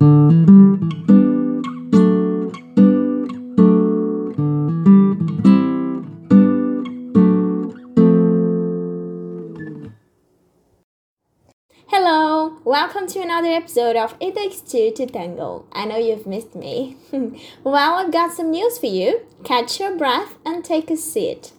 Hello, welcome to another episode of It Takes Two to Tango. I know you've missed me. well, I've got some news for you. Catch your breath and take a seat.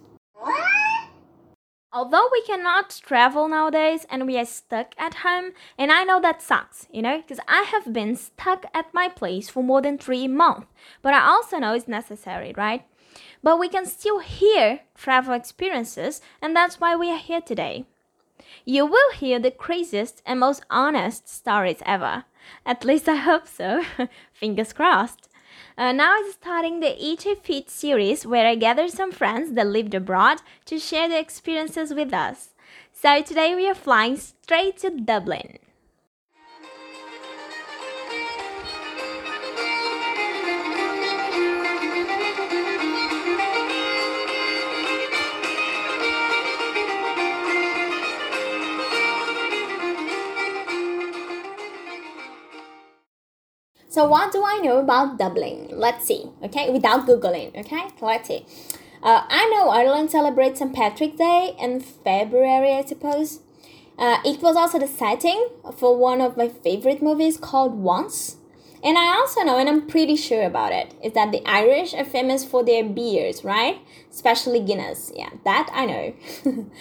Although we cannot travel nowadays and we are stuck at home, and I know that sucks, you know, because I have been stuck at my place for more than three months, but I also know it's necessary, right? But we can still hear travel experiences, and that's why we are here today. You will hear the craziest and most honest stories ever. At least I hope so. Fingers crossed. Uh, now is starting the Eat Fit series where I gather some friends that lived abroad to share their experiences with us. So today we are flying straight to Dublin. So what do I know about Dublin? Let's see. Okay, without googling. Okay, let's see. Uh, I know Ireland celebrates St. Patrick's Day in February, I suppose. Uh, it was also the setting for one of my favorite movies called Once. And I also know, and I'm pretty sure about it, is that the Irish are famous for their beers, right? Especially Guinness. Yeah, that I know.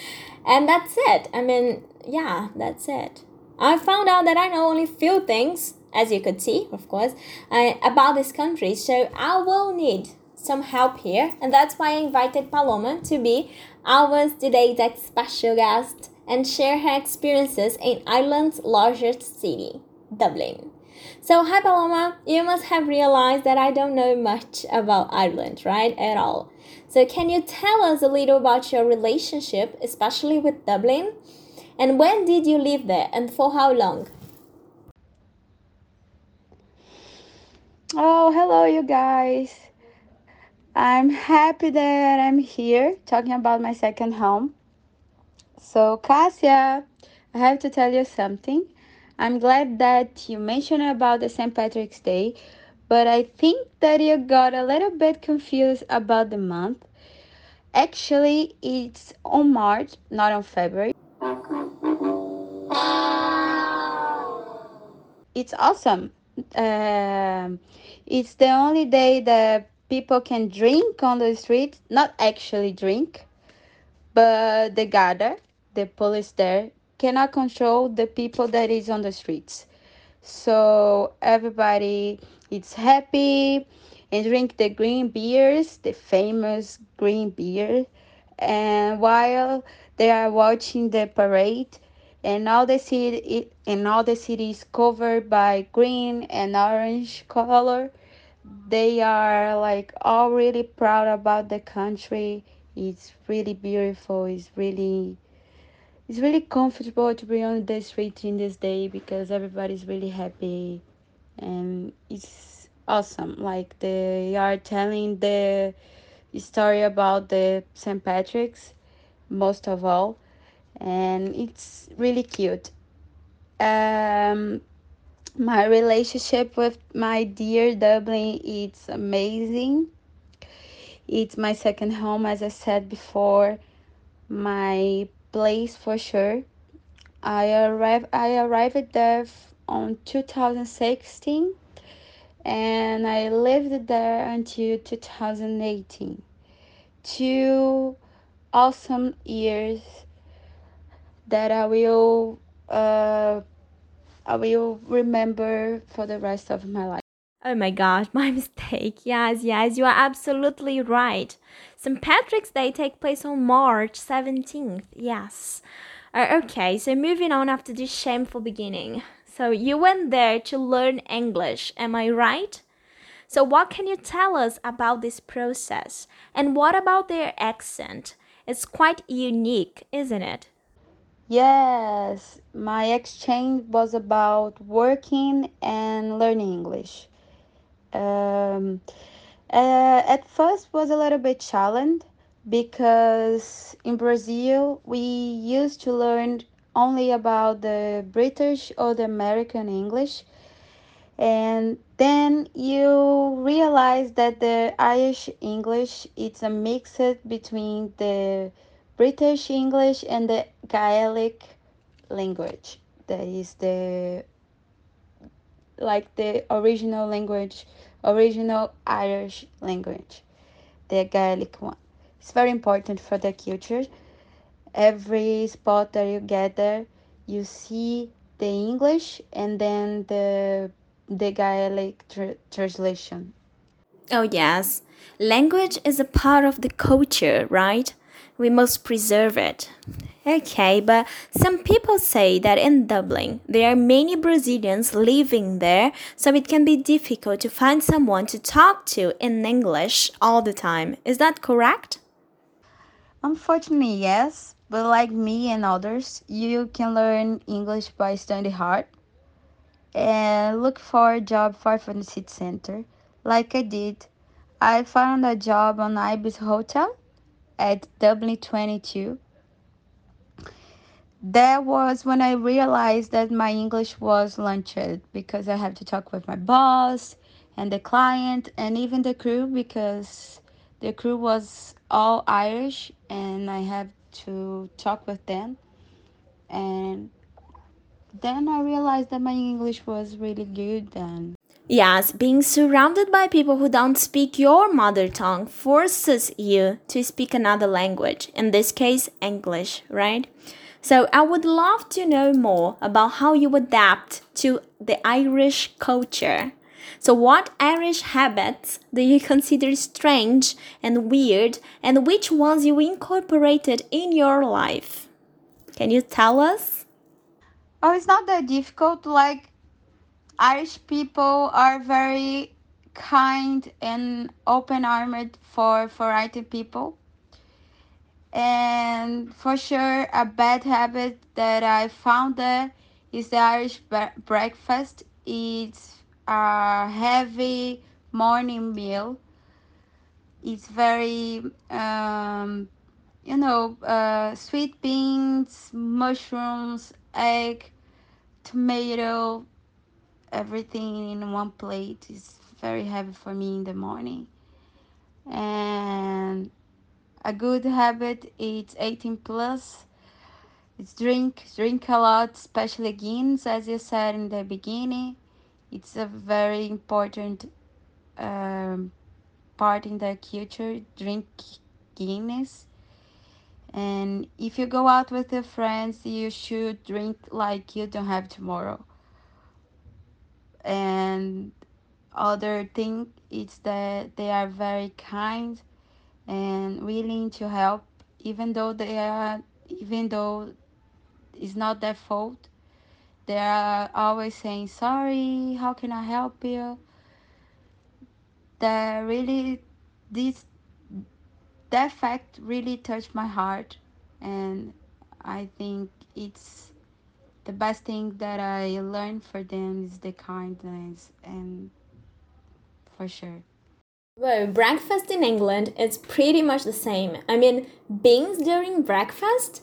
and that's it. I mean, yeah, that's it. I found out that I know only few things as you could see, of course, uh, about this country. So I will need some help here, and that's why I invited Paloma to be our today's special guest and share her experiences in Ireland's largest city, Dublin. So, hi Paloma, you must have realized that I don't know much about Ireland, right? At all. So, can you tell us a little about your relationship, especially with Dublin? And when did you live there and for how long? Oh, hello, you guys. I'm happy that I'm here talking about my second home. So, Cassia, I have to tell you something. I'm glad that you mentioned about the St. Patrick's Day, but I think that you got a little bit confused about the month. Actually, it's on March, not on February. It's awesome um, it's the only day that people can drink on the street, not actually drink, but they gather. The police there cannot control the people that is on the streets. So everybody is happy and drink the green beers, the famous green beer. And while they are watching the parade, and all the city and all the city is covered by green and orange color they are like all really proud about the country. It's really beautiful. It's really it's really comfortable to be on the street in this day because everybody's really happy. And it's awesome. Like they are telling the story about the st patrick's most of all and it's really cute. Um, my relationship with my dear Dublin it's amazing. It's my second home, as I said before, my place for sure. I arrived I arrived there on 2016 and I lived there until 2018. Two awesome years that I will uh, I will remember for the rest of my life. Oh my gosh, my mistake. Yes, yes, you are absolutely right. St. Patrick's Day take place on March 17th. Yes. Uh, okay, so moving on after this shameful beginning. So you went there to learn English, am I right? So what can you tell us about this process? And what about their accent? It's quite unique, isn't it? Yes, my exchange was about working and learning English. Um, uh, at first was a little bit challenged because in Brazil we used to learn only about the British or the American English and then you realize that the Irish English it's a mix between the British English and the Gaelic language. That is the like the original language, original Irish language, the Gaelic one. It's very important for the culture. Every spot that you get there, you see the English and then the the Gaelic tr- translation. Oh, yes. Language is a part of the culture, right? We must preserve it. Okay, but some people say that in Dublin there are many Brazilians living there, so it can be difficult to find someone to talk to in English all the time. Is that correct? Unfortunately, yes, but like me and others, you can learn English by studying hard and look for a job far from the city center, like I did. I found a job on Ibis Hotel at Dublin 22. That was when I realized that my English was launched because I had to talk with my boss and the client and even the crew because the crew was all Irish and I had to talk with them. And then I realized that my English was really good and Yes, being surrounded by people who don't speak your mother tongue forces you to speak another language, in this case, English, right? So, I would love to know more about how you adapt to the Irish culture. So, what Irish habits do you consider strange and weird, and which ones you incorporated in your life? Can you tell us? oh, it's not that difficult. Like Irish people are very kind and open armed for variety people. And for sure, a bad habit that I found there is the Irish bre- breakfast. It's a heavy morning meal. It's very, um, you know, uh, sweet beans, mushrooms, egg, tomato, everything in one plate is very heavy for me in the morning. And a good habit is 18 plus. It's drink drink a lot, especially Guinness, as you said in the beginning. It's a very important um, part in the culture. Drink Guinness. And if you go out with your friends, you should drink like you don't have tomorrow. And other thing is that they are very kind and willing to help even though they are even though it's not their fault. They are always saying sorry how can i help you? That really this that fact really touched my heart. And i think it's the best thing that i learned for them is the kindness and for sure Well, breakfast in England is pretty much the same. I mean, beans during breakfast?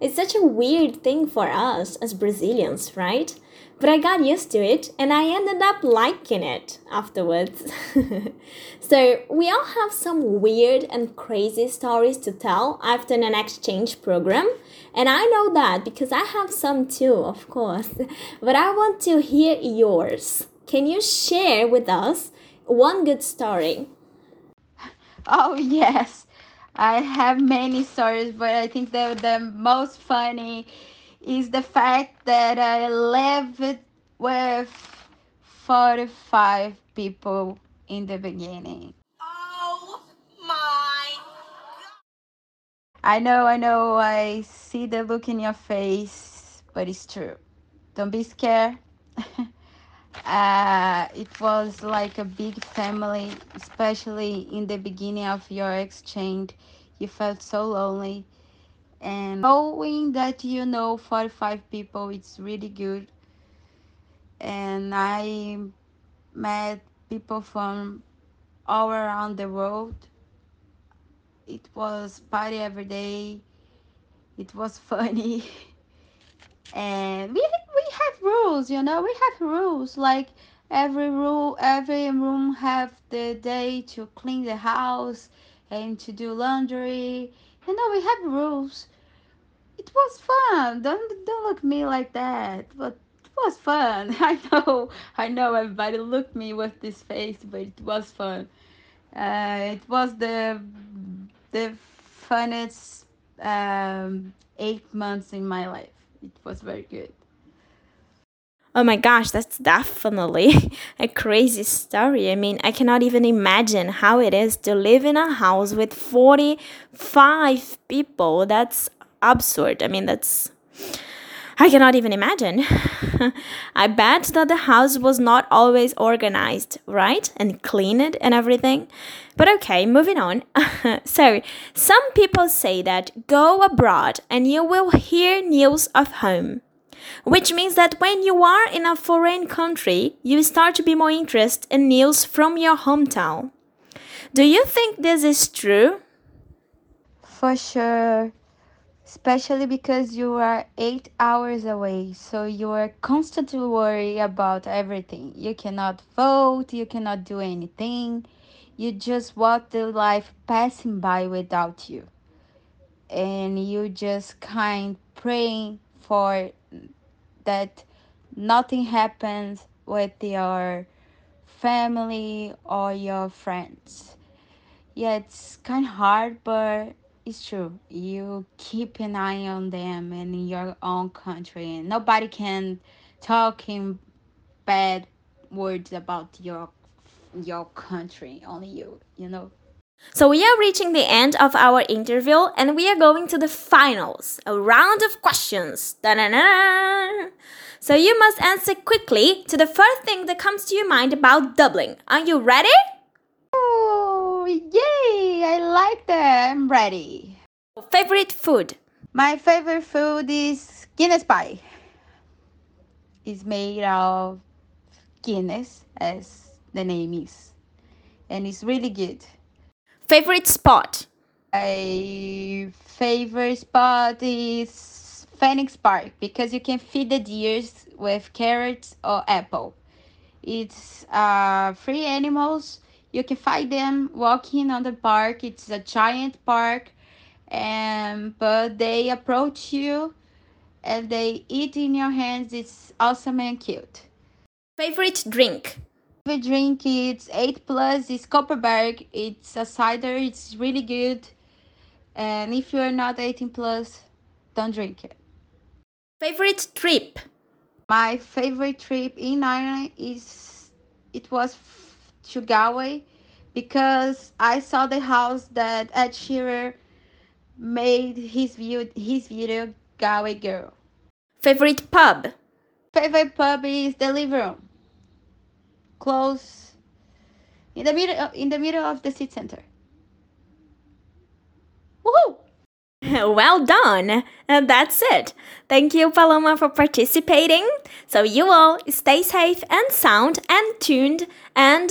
It's such a weird thing for us as Brazilians, right? But I got used to it and I ended up liking it afterwards. so, we all have some weird and crazy stories to tell after an exchange program. And I know that because I have some too, of course. But I want to hear yours. Can you share with us one good story? Oh yes, I have many stories, but I think the the most funny is the fact that I lived with forty five people in the beginning. I know, I know, I see the look in your face, but it's true. Don't be scared. uh, it was like a big family, especially in the beginning of your exchange. You felt so lonely and knowing that you know 45 people it's really good and i met people from all around the world it was party every day it was funny and we we have rules, you know. We have rules like every rule, every room have the day to clean the house and to do laundry. You know, we have rules. It was fun. Don't don't look me like that. But it was fun. I know. I know everybody looked me with this face, but it was fun. Uh, it was the the funnest um, eight months in my life. It was very good. Oh my gosh, that's definitely a crazy story. I mean, I cannot even imagine how it is to live in a house with 45 people. That's absurd. I mean, that's. I cannot even imagine. I bet that the house was not always organized, right? And cleaned and everything. But okay, moving on. so, some people say that go abroad and you will hear news of home which means that when you are in a foreign country, you start to be more interested in news from your hometown. Do you think this is true? For sure. Especially because you are eight hours away, so you are constantly worried about everything. You cannot vote, you cannot do anything. You just watch the life passing by without you. And you just kind praying for that nothing happens with your family or your friends. Yeah, it's kind of hard, but it's true. You keep an eye on them and in your own country, and nobody can talk in bad words about your your country. Only you, you know. So we are reaching the end of our interview and we are going to the finals, a round of questions. Da-da-da. So you must answer quickly to the first thing that comes to your mind about Dublin. Are you ready? Yay! I like that. I'm ready. Favorite food? My favorite food is Guinness pie. It's made of Guinness, as the name is, and it's really good. Favorite spot? My favorite spot is Phoenix Park because you can feed the deers with carrots or apple. It's uh, free animals. You can find them walking on the park. It's a giant park, and but they approach you and they eat in your hands. It's awesome and cute. Favorite drink? favorite drink it's 8 plus it's Kopparberg. it's a cider it's really good and if you're not 18 plus don't drink it favorite trip my favorite trip in Ireland is it was to Galway because I saw the house that Ed Sheeran made his view his video Galway Girl. Favorite pub? Favorite pub is the living room close in the middle uh, in the middle of the city center. Woohoo! Well done. And that's it. Thank you, Paloma, for participating. So, you all stay safe and sound and tuned, and